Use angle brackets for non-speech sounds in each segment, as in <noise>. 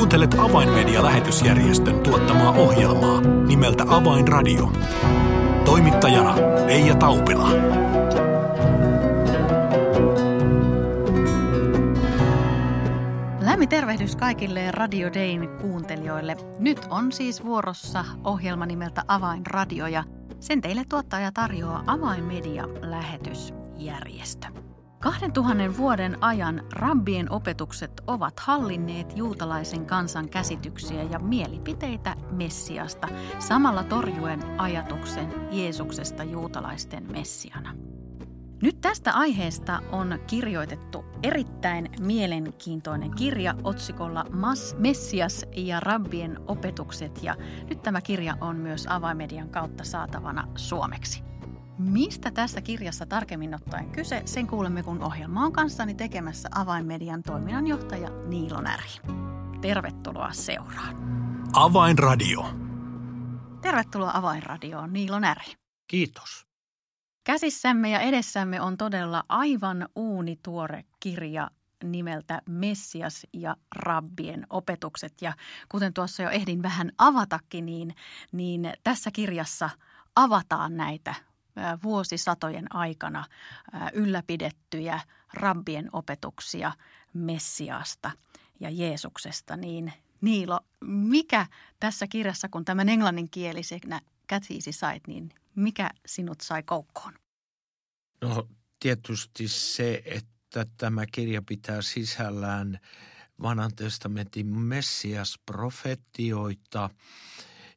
Kuuntelet Avainmedia-lähetysjärjestön tuottamaa ohjelmaa nimeltä Avainradio. Toimittajana Leija Taupila. Lämmin tervehdys kaikille Radio Dayn kuuntelijoille. Nyt on siis vuorossa ohjelma nimeltä Avainradio ja sen teille tuottaja tarjoaa Avainmedia-lähetysjärjestö. 2000 vuoden ajan rabbien opetukset ovat hallinneet juutalaisen kansan käsityksiä ja mielipiteitä Messiasta, samalla torjuen ajatuksen Jeesuksesta juutalaisten Messiana. Nyt tästä aiheesta on kirjoitettu erittäin mielenkiintoinen kirja otsikolla Mas, Messias ja rabbien opetukset ja nyt tämä kirja on myös avaimedian kautta saatavana suomeksi. Mistä tässä kirjassa tarkemmin ottaen kyse, sen kuulemme kun ohjelma on kanssani tekemässä avainmedian toiminnanjohtaja Niilo Näri. Tervetuloa seuraan. Avainradio. Tervetuloa Avainradioon Niilo Näri. Kiitos. Käsissämme ja edessämme on todella aivan uunituore kirja nimeltä Messias ja rabbien opetukset. Ja kuten tuossa jo ehdin vähän avatakin, niin, niin tässä kirjassa avataan näitä vuosisatojen aikana ylläpidettyjä rabbien opetuksia Messiasta ja Jeesuksesta, niin Niilo, mikä tässä kirjassa, kun tämän englanninkielisenä käsiisi sait, niin mikä sinut sai koukkoon? No tietysti se, että tämä kirja pitää sisällään vanhan testamentin Messias-profetioita,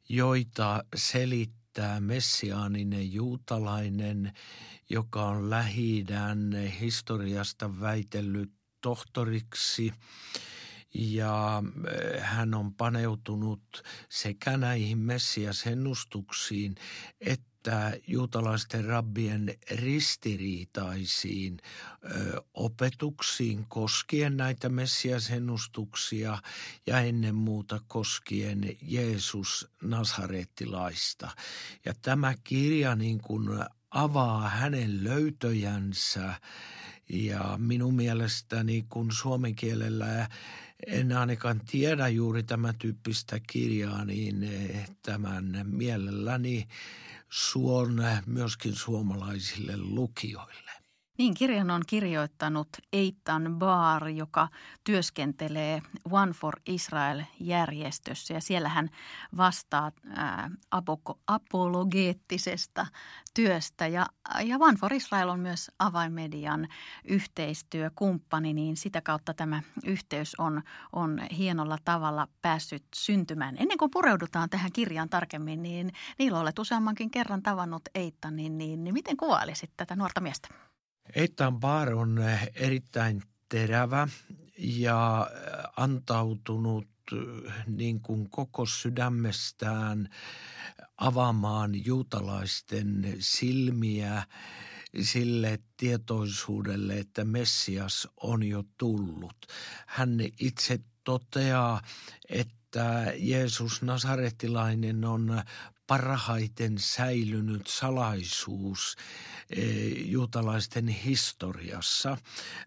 joita selittää tämä messiaaninen juutalainen, joka on lähi historiasta väitellyt tohtoriksi ja eh, hän on paneutunut sekä näihin messiasennustuksiin että juutalaisten rabbien ristiriitaisiin ö, opetuksiin koskien näitä messiasennustuksia ja ennen muuta koskien Jeesus Nasarettilaista. Ja tämä kirja niin kuin avaa hänen löytöjänsä ja minun mielestäni kun suomen kielellä en ainakaan tiedä juuri tämän tyyppistä kirjaa, niin eh, tämän mielelläni suon myöskin suomalaisille lukijoille. Niin, kirjan on kirjoittanut Eitan Baar, joka työskentelee One for Israel-järjestössä ja siellä hän vastaa ää, apologeettisesta työstä. Ja, ja One for Israel on myös avainmedian yhteistyökumppani, niin sitä kautta tämä yhteys on, on hienolla tavalla päässyt syntymään. Ennen kuin pureudutaan tähän kirjaan tarkemmin, niin niillä olet useammankin kerran tavannut Eitan, niin, niin, niin miten kuvailisit tätä nuorta miestä? Eitan Bar on eh, erittäin terävä ja eh, antautunut eh, niin kuin koko sydämestään avaamaan juutalaisten silmiä sille tietoisuudelle, että Messias on jo tullut. Hän itse toteaa, että Jeesus Nasarettilainen on parhaiten säilynyt salaisuus eh, juutalaisten historiassa.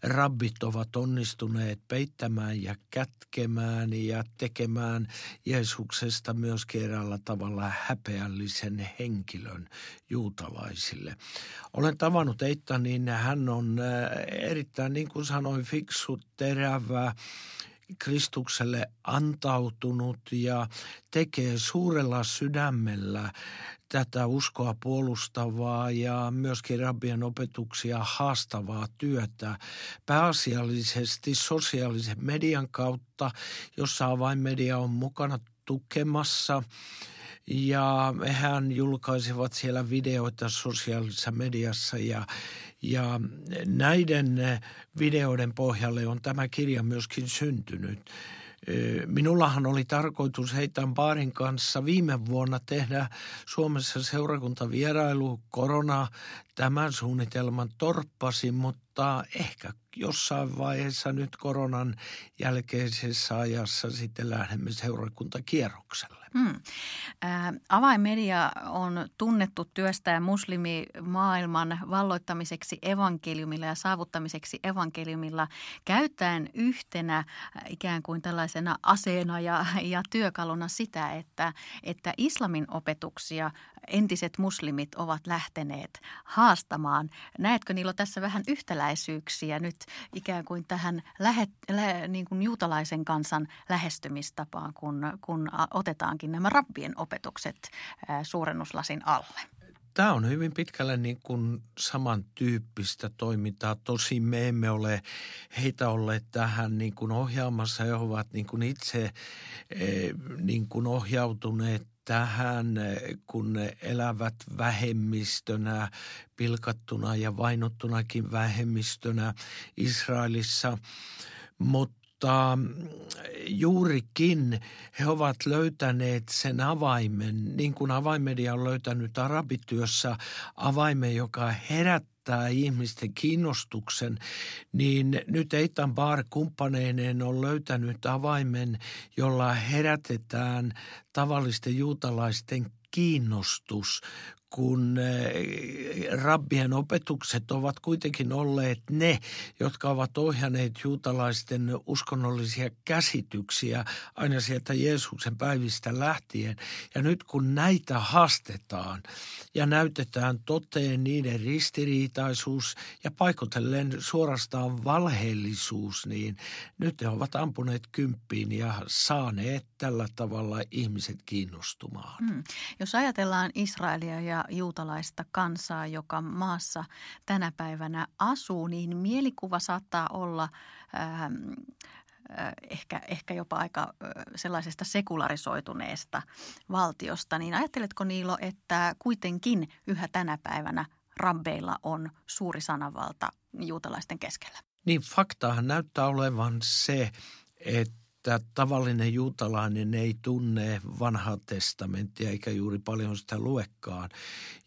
Rabbit ovat onnistuneet peittämään ja kätkemään ja tekemään Jeesuksesta myös kerralla tavalla häpeällisen henkilön juutalaisille. Olen tavannut Eittanin, hän on eh, erittäin, niin kuin sanoin, fiksu, terävä, Kristukselle antautunut ja tekee suurella sydämellä tätä uskoa puolustavaa ja myöskin rabbien opetuksia haastavaa työtä. Pääasiallisesti sosiaalisen median kautta, jossa avainmedia on mukana tukemassa – ja hän julkaisivat siellä videoita sosiaalisessa mediassa ja, ja näiden videoiden pohjalle on tämä kirja myöskin syntynyt. Minullahan oli tarkoitus Heitan Baarin kanssa viime vuonna tehdä Suomessa seurakuntavierailu. Korona tämän suunnitelman torppasi, mutta ehkä jossain vaiheessa nyt koronan jälkeisessä ajassa sitten lähdemme seurakuntakierrokselle. Hmm. Äh, avainmedia on tunnettu työstää muslimimaailman valloittamiseksi evankeliumilla ja saavuttamiseksi evankeliumilla käyttäen yhtenä ikään kuin tällaisena aseena ja, ja työkaluna sitä, että, että islamin opetuksia entiset muslimit ovat lähteneet haastamaan. Näetkö niillä tässä vähän yhtäläisyyksiä nyt ikään kuin tähän lähe, lä, niin kuin juutalaisen kansan lähestymistapaan, kun, kun otetaankin nämä rabbien opetukset suurennuslasin alle? Tämä on hyvin pitkälle niin kuin samantyyppistä toimintaa. Tosin me emme ole heitä olleet tähän niin kuin ohjaamassa. He ovat niin kuin itse niin kuin ohjautuneet tähän, kun ne elävät vähemmistönä, pilkattuna ja vainottunakin vähemmistönä Israelissa. Mutta juurikin he ovat löytäneet sen avaimen, niin kuin avaimedia on löytänyt arabityössä avaimen, joka herättää herättää ihmisten kiinnostuksen, niin nyt Eitan Bar kumppaneineen on löytänyt avaimen, jolla herätetään tavallisten juutalaisten kiinnostus kun eh, rabbien opetukset ovat kuitenkin olleet ne, jotka ovat ohjanneet juutalaisten uskonnollisia käsityksiä aina sieltä Jeesuksen päivistä lähtien. Ja nyt kun näitä haastetaan ja näytetään toteen niiden ristiriitaisuus ja paikotellen suorastaan valheellisuus, niin nyt he ovat ampuneet kymppiin ja saaneet tällä tavalla ihmiset kiinnostumaan. Hmm. Jos ajatellaan Israelia ja juutalaista kansaa, joka maassa tänä päivänä asuu, niin mielikuva saattaa olla ähm, äh, ehkä, ehkä jopa aika äh, sellaisesta sekularisoituneesta valtiosta. Niin ajatteletko Niilo, että kuitenkin yhä tänä päivänä rabbeilla on suuri sananvalta juutalaisten keskellä? Niin faktaahan näyttää olevan se, että että tavallinen juutalainen ei tunne vanhaa testamenttia eikä juuri paljon sitä luekaan.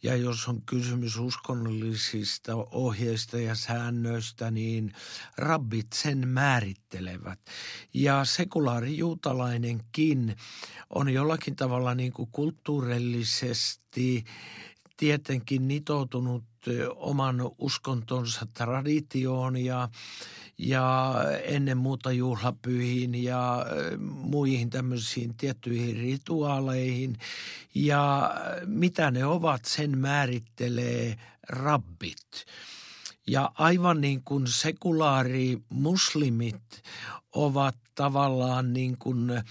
Ja jos on kysymys uskonnollisista ohjeista ja säännöistä, niin rabbit sen määrittelevät. Ja sekulaari juutalainenkin on jollakin tavalla niin kuin kulttuurillisesti tietenkin nitoutunut oman uskontonsa traditioon ja, ja ennen muuta juhlapyhiin ja muihin tämmöisiin tiettyihin rituaaleihin. Ja mitä ne ovat, sen määrittelee rabbit. Ja aivan niin kuin sekulaari muslimit ovat tavallaan niin kuin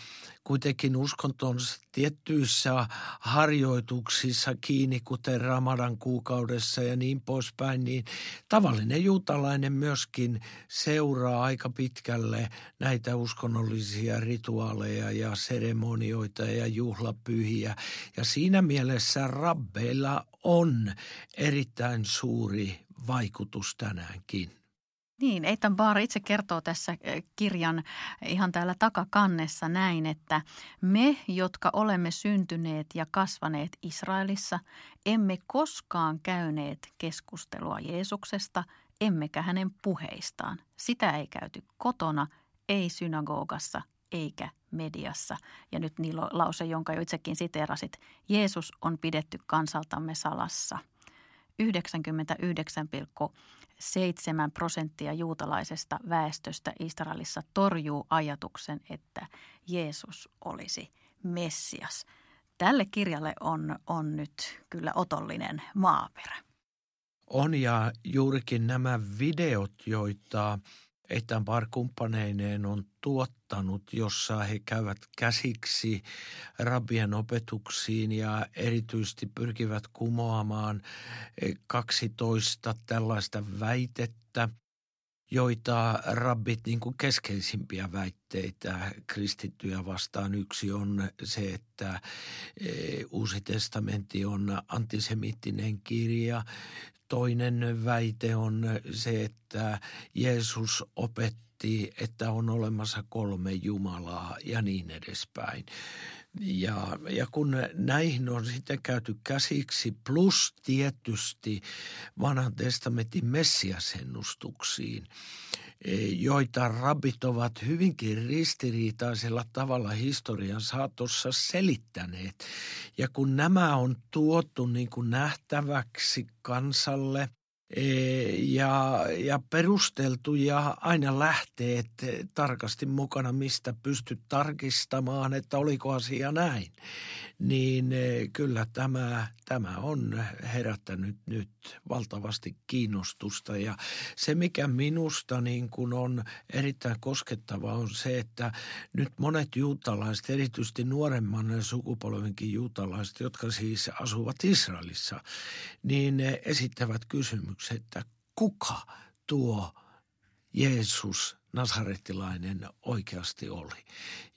kuitenkin uskontonsa tiettyissä harjoituksissa kiinni, kuten Ramadan kuukaudessa ja niin poispäin, niin tavallinen juutalainen myöskin seuraa aika pitkälle näitä uskonnollisia rituaaleja ja seremonioita ja juhlapyhiä. Ja siinä mielessä rabbeilla on erittäin suuri vaikutus tänäänkin. Niin, Eitan Baar itse kertoo tässä eh, kirjan ihan täällä takakannessa näin, että me, jotka olemme syntyneet ja kasvaneet Israelissa, emme koskaan käyneet keskustelua Jeesuksesta, emmekä hänen puheistaan. Sitä ei käyty kotona, ei synagogassa eikä mediassa. Ja nyt niin lause, jonka jo itsekin siteerasit. Jeesus on pidetty kansaltamme salassa. 99, 7 prosenttia juutalaisesta väestöstä Israelissa torjuu ajatuksen, että Jeesus olisi Messias. Tälle kirjalle on, on nyt kyllä otollinen maaperä. On ja juurikin nämä videot, joita Ethan Bar kumppaneineen on tuottanut, jossa he käyvät käsiksi rabbien opetuksiin ja erityisesti pyrkivät kumoamaan 12 tällaista väitettä, joita rabbit niin kuin keskeisimpiä väitteitä kristittyjä vastaan. Yksi on se, että e, Uusi testamentti on antisemittinen kirja. Toinen väite on se, että Jeesus opetti väitti, että on olemassa kolme Jumalaa ja niin edespäin. Ja, ja kun näihin on sitten käyty käsiksi, plus tietysti vanhan testamentin messiasennustuksiin, e, joita rabbit ovat hyvinkin ristiriitaisella tavalla historian saatossa selittäneet. Ja kun nämä on tuotu niin kuin nähtäväksi kansalle – ja, ja perusteltu ja aina lähteet tarkasti mukana, mistä pystyt tarkistamaan, että oliko asia näin niin eh, kyllä tämä, tämä on herättänyt nyt valtavasti kiinnostusta. Ja se, mikä minusta niin kuin on erittäin koskettava, on se, että nyt monet juutalaiset, erityisesti nuoremman sukupolvenkin juutalaiset, jotka siis asuvat Israelissa, niin esittävät kysymyksen, että kuka tuo Jeesus nasarettilainen oikeasti oli.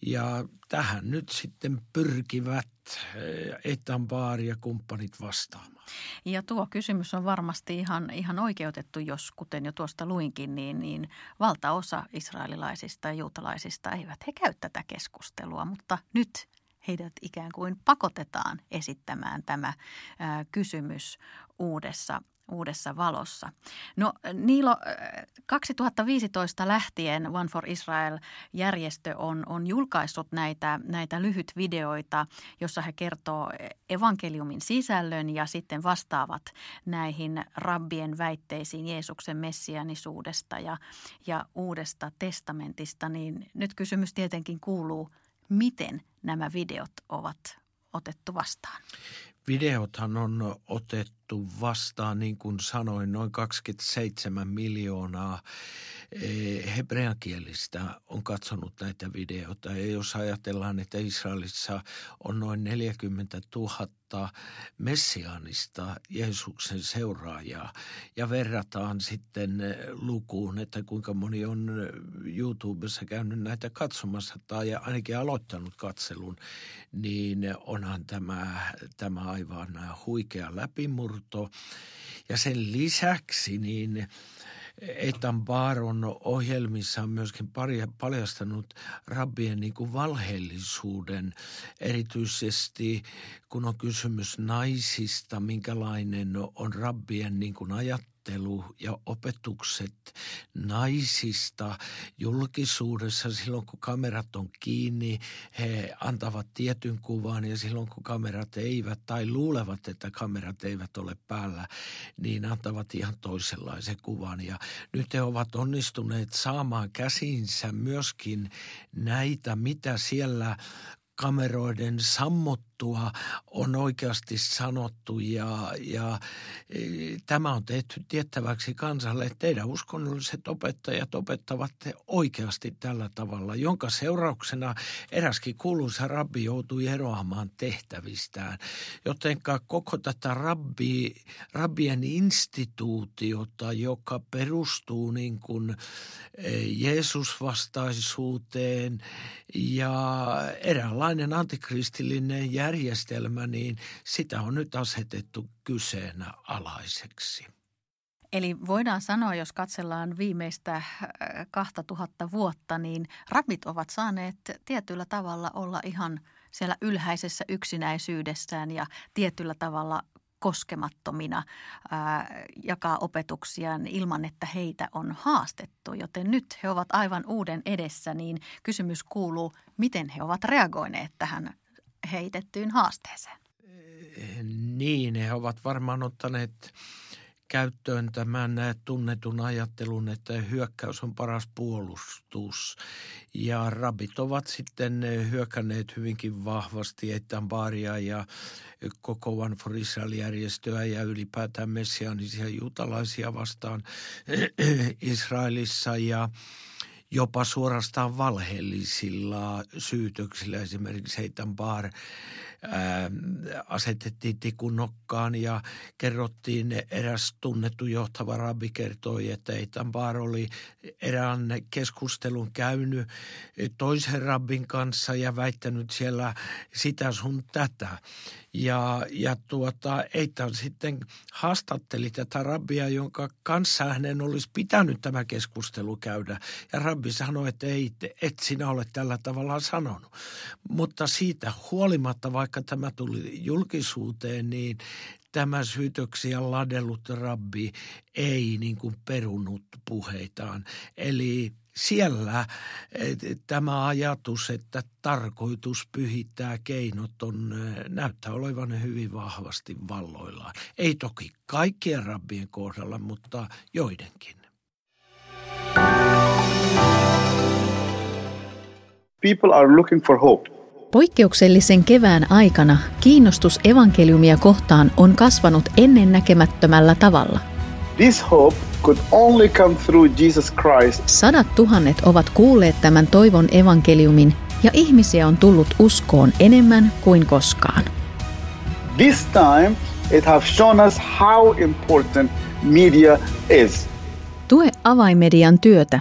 Ja tähän nyt sitten pyrkivät eh, Etan Baari ja kumppanit vastaamaan. Ja tuo kysymys on varmasti ihan, ihan oikeutettu, jos kuten jo tuosta luinkin, niin, niin valtaosa israelilaisista ja juutalaisista eivät he käy tätä keskustelua, mutta nyt heidät ikään kuin pakotetaan esittämään tämä ää, kysymys uudessa uudessa valossa. No Niilo, 2015 lähtien One for Israel-järjestö on, on julkaissut näitä, näitä lyhytvideoita, jossa he kertoo evankeliumin sisällön ja sitten vastaavat näihin rabbien väitteisiin Jeesuksen messianisuudesta ja, ja uudesta testamentista. Niin nyt kysymys tietenkin kuuluu, miten nämä videot ovat otettu vastaan? Videothan on otettu vastaan, niin kuin sanoin, noin 27 miljoonaa eh, hebreankielistä on katsonut näitä videoita. Ja jos ajatellaan, että Israelissa on noin 40 000 messiaanista Jeesuksen seuraajaa ja verrataan sitten lukuun, että kuinka moni on YouTubessa käynyt näitä katsomassa tai ainakin aloittanut katselun, niin onhan tämä, tämä aivan huikea läpimurto. Ja sen lisäksi niin Etan ohjelmissa on myöskin paljastanut rabbien niin kuin valheellisuuden, erityisesti kun on kysymys naisista, minkälainen on rabbien niin kuin ajat, ajattelu ja opetukset naisista julkisuudessa silloin, kun kamerat on kiinni, he antavat tietyn kuvan ja silloin, kun kamerat eivät tai luulevat, että kamerat eivät ole päällä, niin antavat ihan toisenlaisen kuvan. Ja nyt he ovat onnistuneet saamaan käsinsä myöskin näitä, mitä siellä kameroiden sammuttua on oikeasti sanottu ja, ja e, tämä on tehty tiettäväksi kansalle, että teidän uskonnolliset opettajat opettavat oikeasti tällä tavalla, jonka seurauksena eräskin kuuluisa rabbi joutui eroamaan tehtävistään. Jotenka koko tätä rabbi, rabbien instituutiota, joka perustuu niin kuin e, Jeesusvastaisuuteen ja eräänlainen antikristillinen järjestelmä, niin sitä on nyt asetettu kyseenalaiseksi. Eli voidaan sanoa, jos katsellaan viimeistä 2000 äh, vuotta, niin rabbit ovat saaneet tietyllä tavalla olla ihan siellä ylhäisessä yksinäisyydessään ja tietyllä tavalla koskemattomina ää, jakaa opetuksiaan ilman, että heitä on haastettu. Joten nyt he ovat aivan uuden edessä, niin kysymys kuuluu, miten he ovat reagoineet tähän heitettyyn haasteeseen? Niin, he ovat varmaan ottaneet käyttöön tämän tunnetun ajattelun, että hyökkäys on paras puolustus. Ja rabit ovat sitten hyökänneet hyvinkin vahvasti Etanbaria ja koko One for Israel-järjestöä ja ylipäätään messiaanisia juutalaisia vastaan <clears throat> Israelissa ja jopa suorastaan valheellisilla syytöksillä. Esimerkiksi Heitan Bar asetettiin tikun nokkaan ja kerrottiin, eräs tunnettu johtava rabbi kertoi, että Eitan Bar oli erään keskustelun käynyt toisen rabbin kanssa ja väittänyt siellä sitä sun tätä. Ja, ja tuota, Eitan sitten haastatteli tätä rabbia, jonka kanssa hänen olisi pitänyt tämä keskustelu käydä. Ja rabbi sanoi, että ei, et sinä ole tällä tavalla sanonut. Mutta siitä huolimatta, vaikka tämä tuli julkisuuteen, niin tämä syytöksiä ladellut rabbi ei niin kuin perunut puheitaan. Eli siellä tämä ajatus, että tarkoitus pyhittää keinot on, näyttää olevan hyvin vahvasti valloillaan. Ei toki kaikkien rabbien kohdalla, mutta joidenkin. People are looking for hope. Poikkeuksellisen kevään aikana kiinnostus evankeliumia kohtaan on kasvanut ennennäkemättömällä tavalla. This hope could only come through Jesus Christ. Sadat tuhannet ovat kuulleet tämän toivon evankeliumin ja ihmisiä on tullut uskoon enemmän kuin koskaan. This time it has shown us how important media is. Tue avaimedian työtä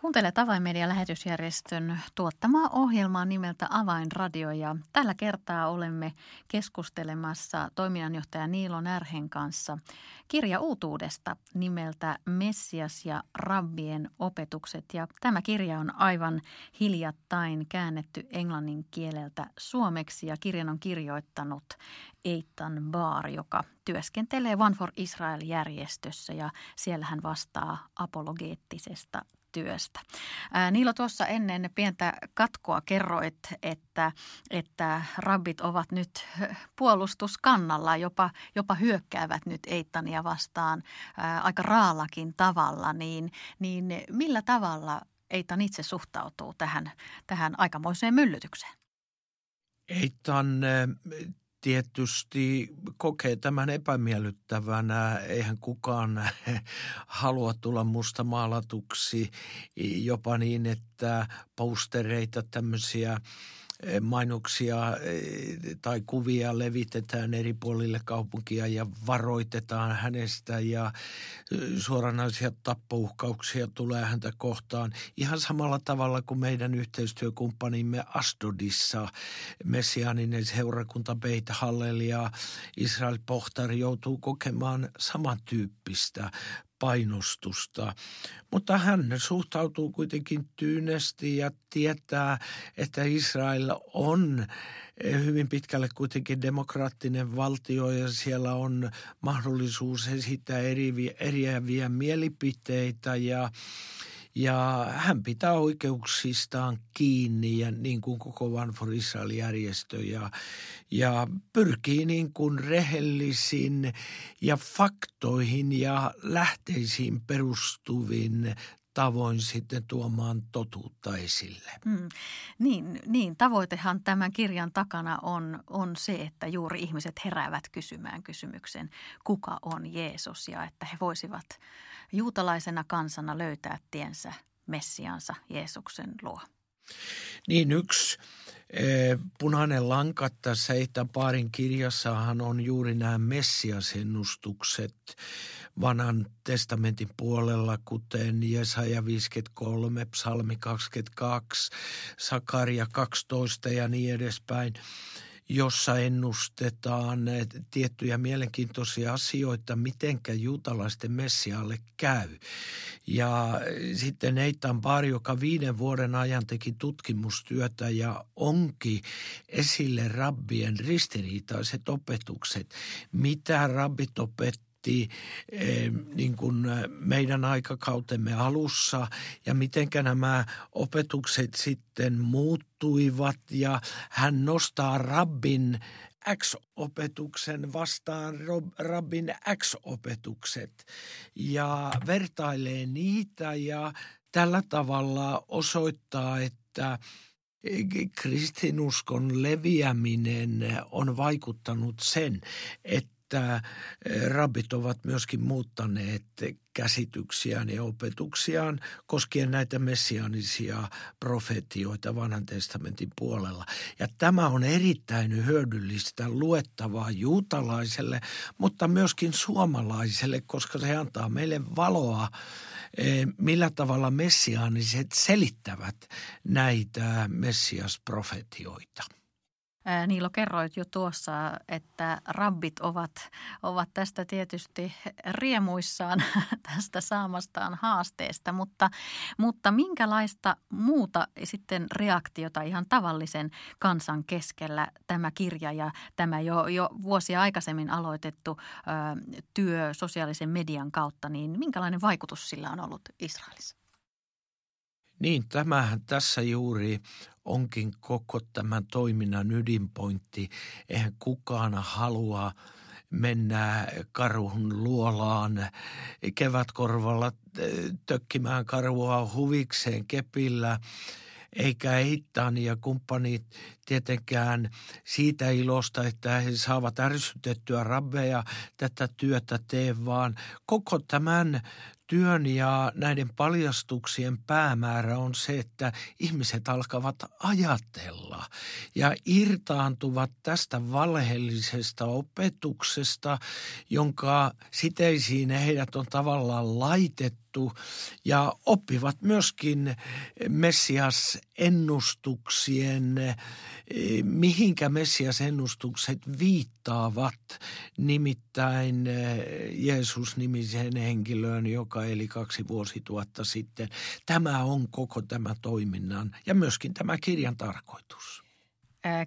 Kuuntelet Avainmedian lähetysjärjestön tuottamaa ohjelmaa nimeltä Avainradio ja tällä kertaa olemme keskustelemassa toiminnanjohtaja Niilo Närhen kanssa kirja uutuudesta nimeltä Messias ja Rabbien opetukset. Ja tämä kirja on aivan hiljattain käännetty englannin kieleltä suomeksi ja kirjan on kirjoittanut Eitan Baar, joka työskentelee One for Israel-järjestössä ja siellä hän vastaa apologeettisesta työstä. Niilo tuossa ennen pientä katkoa kerroit, että, että rabbit ovat nyt puolustuskannalla, jopa, jopa hyökkäävät nyt Eittania vastaan ää, aika raallakin tavalla, niin, niin millä tavalla Eitan itse suhtautuu tähän, tähän aikamoiseen myllytykseen? Eitan tietysti kokee tämän epämiellyttävänä. Eihän kukaan <laughs> halua tulla musta maalatuksi jopa niin, että postereita tämmöisiä mainoksia tai kuvia levitetään eri puolille kaupunkia ja varoitetaan hänestä ja suoranaisia tappouhkauksia tulee häntä kohtaan. Ihan samalla tavalla kuin meidän yhteistyökumppanimme Asdodissa, messiaaninen seurakunta Beit Hallel ja Israel Pohtar joutuu kokemaan samantyyppistä painostusta. Mutta hän suhtautuu kuitenkin tyynesti ja tietää, että Israel on hyvin pitkälle kuitenkin demokraattinen valtio ja siellä on mahdollisuus esittää eri, eriäviä mielipiteitä ja ja hän pitää oikeuksistaan kiinni ja niin kuin koko One for Israel-järjestö ja, ja pyrkii niin kuin rehellisiin ja faktoihin ja lähteisiin perustuvin tavoin sitten tuomaan totuutta esille. Hmm. Niin, niin, tavoitehan tämän kirjan takana on, on se, että juuri ihmiset heräävät kysymään kysymyksen, kuka on Jeesus ja että he voisivat juutalaisena kansana löytää tiensä Messiansa Jeesuksen luo. Niin yksi eh, punainen lanka tässä Eitan paarin kirjassahan on juuri nämä messiasennustukset vanhan testamentin puolella, kuten Jesaja 53, Psalmi 22, Sakaria 12 ja niin edespäin – jossa ennustetaan tiettyjä mielenkiintoisia asioita, mitenkä juutalaisten messialle käy. Ja sitten Eitan Bar, joka viiden vuoden ajan teki tutkimustyötä ja onki esille rabbien ristiriitaiset opetukset, mitä rabbit opettaa miettii niin kuin meidän aikakautemme alussa ja miten nämä opetukset sitten muuttuivat. Ja hän nostaa rabbin X-opetuksen vastaan rabbin X-opetukset ja vertailee niitä ja tällä tavalla osoittaa, että kristinuskon leviäminen on vaikuttanut sen, että että rabbit ovat myöskin muuttaneet käsityksiään ja opetuksiaan koskien näitä messianisia profetioita vanhan testamentin puolella. Ja tämä on erittäin hyödyllistä luettavaa juutalaiselle, mutta myöskin suomalaiselle, koska se antaa meille valoa Eh, millä tavalla messiaaniset selittävät näitä messiasprofetioita. Niilo, kerroit jo tuossa, että rabbit ovat, ovat tästä tietysti riemuissaan <laughs> tästä saamastaan haasteesta, mutta, mutta minkälaista muuta sitten reaktiota ihan tavallisen kansan keskellä tämä kirja ja tämä jo, jo vuosia aikaisemmin aloitettu ö, työ sosiaalisen median kautta, niin minkälainen vaikutus sillä on ollut Israelissa? Niin, tämähän tässä juuri onkin koko tämän toiminnan ydinpointti. Eihän kukaan halua mennä karhun luolaan kevätkorvalla tökkimään karvua huvikseen kepillä – eikä Eitan ja kumppanit tietenkään siitä ilosta, että he saavat ärsytettyä rabbeja tätä työtä tee, vaan koko tämän työn ja näiden paljastuksien päämäärä on se, että ihmiset alkavat ajatella ja irtaantuvat tästä valheellisesta opetuksesta, jonka siteisiin heidät on tavallaan laitettu ja oppivat myöskin Messias ennustuksien, mihinkä Messias ennustukset viittaavat, nimittäin Jeesus-nimiseen henkilöön, joka eli kaksi vuosituhatta sitten. Tämä on koko tämä toiminnan ja myöskin tämä kirjan tarkoitus.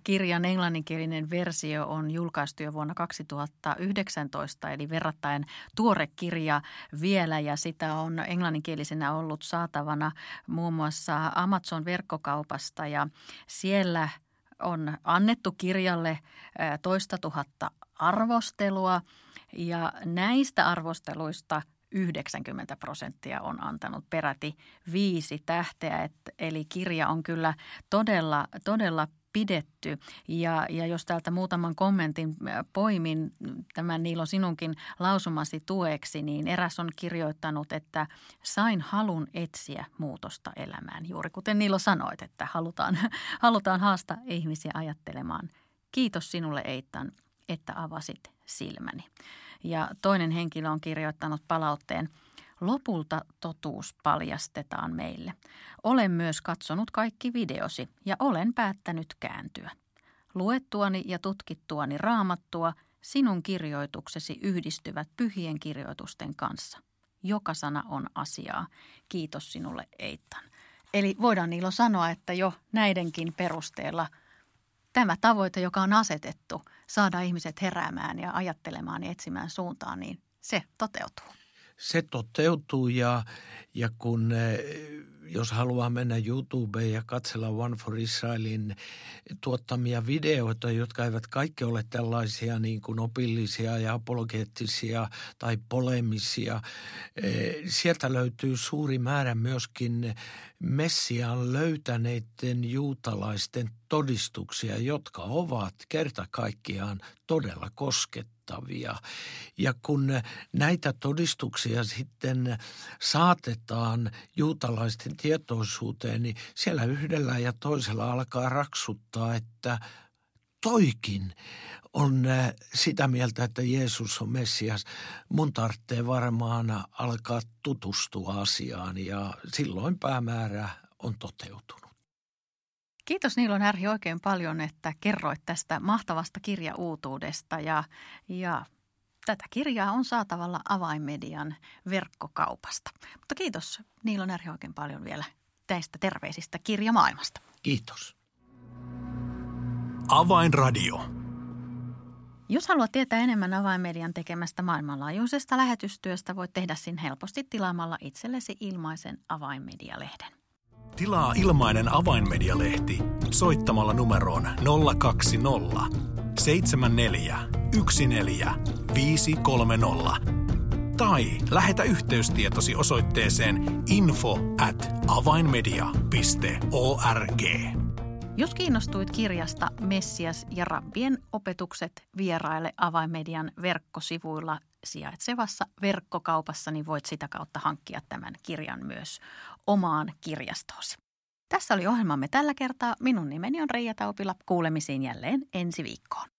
Kirjan englanninkielinen versio on julkaistu jo vuonna 2019, eli verrattain tuore kirja vielä, ja sitä on englanninkielisenä ollut saatavana muun muassa Amazon-verkkokaupasta, ja siellä on annettu kirjalle toista tuhatta arvostelua, ja näistä arvosteluista – 90 prosenttia on antanut peräti viisi tähteä, et, eli kirja on kyllä todella, todella pidetty. Ja, ja jos täältä muutaman kommentin äh, poimin tämän Niilo sinunkin lausumasi tueksi, niin eräs on kirjoittanut, että sain halun etsiä muutosta elämään. Juuri kuten Niilo sanoit, että halutaan, <laughs> halutaan haastaa ihmisiä ajattelemaan. Kiitos sinulle Eitan, että avasit silmäni. Ja toinen henkilö on kirjoittanut palautteen – Lopulta totuus paljastetaan meille. Olen myös katsonut kaikki videosi ja olen päättänyt kääntyä. Luettuani ja tutkittuani raamattua, sinun kirjoituksesi yhdistyvät pyhien kirjoitusten kanssa. Joka sana on asiaa. Kiitos sinulle Eittan. Eli voidaan Niilo sanoa, että jo näidenkin perusteella tämä tavoite, joka on asetettu, saada ihmiset heräämään ja ajattelemaan ja etsimään suuntaan, niin se toteutuu se toteutuu ja, ja kun eh, jos haluaa mennä YouTubeen ja katsella One for Israelin tuottamia videoita, jotka eivät kaikki ole tällaisia niin kuin opillisia ja apologeettisia tai polemisia, eh, sieltä löytyy suuri määrä myöskin Messiaan löytäneiden juutalaisten todistuksia, jotka ovat kerta kaikkiaan todella koskettavia. Ja kun näitä todistuksia sitten saatetaan juutalaisten tietoisuuteen, niin siellä yhdellä ja toisella alkaa raksuttaa, että toikin on äh, sitä mieltä, että Jeesus on Messias. Mun tarvitsee varmaan alkaa tutustua asiaan ja silloin päämäärä on toteutunut. Kiitos Niilo Närhi oikein paljon, että kerroit tästä mahtavasta kirjauutuudesta ja, ja tätä kirjaa on saatavalla avainmedian verkkokaupasta. Mutta kiitos Niilo Närhi oikein paljon vielä tästä terveisistä kirjamaailmasta. Kiitos. Avainradio. Jos haluat tietää enemmän avainmedian tekemästä maailmanlaajuisesta lähetystyöstä, voit tehdä sen helposti tilaamalla itsellesi ilmaisen avainmedialehden. Tilaa ilmainen avainmedialehti soittamalla numeroon 020 74 14 530 tai lähetä yhteystietosi osoitteeseen info at avainmedia.org. Jos kiinnostuit kirjasta Messias ja Rabbien opetukset vieraille avaimedian verkkosivuilla sijaitsevassa verkkokaupassa, niin voit sitä kautta hankkia tämän kirjan myös omaan kirjastoosi. Tässä oli ohjelmamme tällä kertaa. Minun nimeni on Reija Taupila. Kuulemisiin jälleen ensi viikkoon.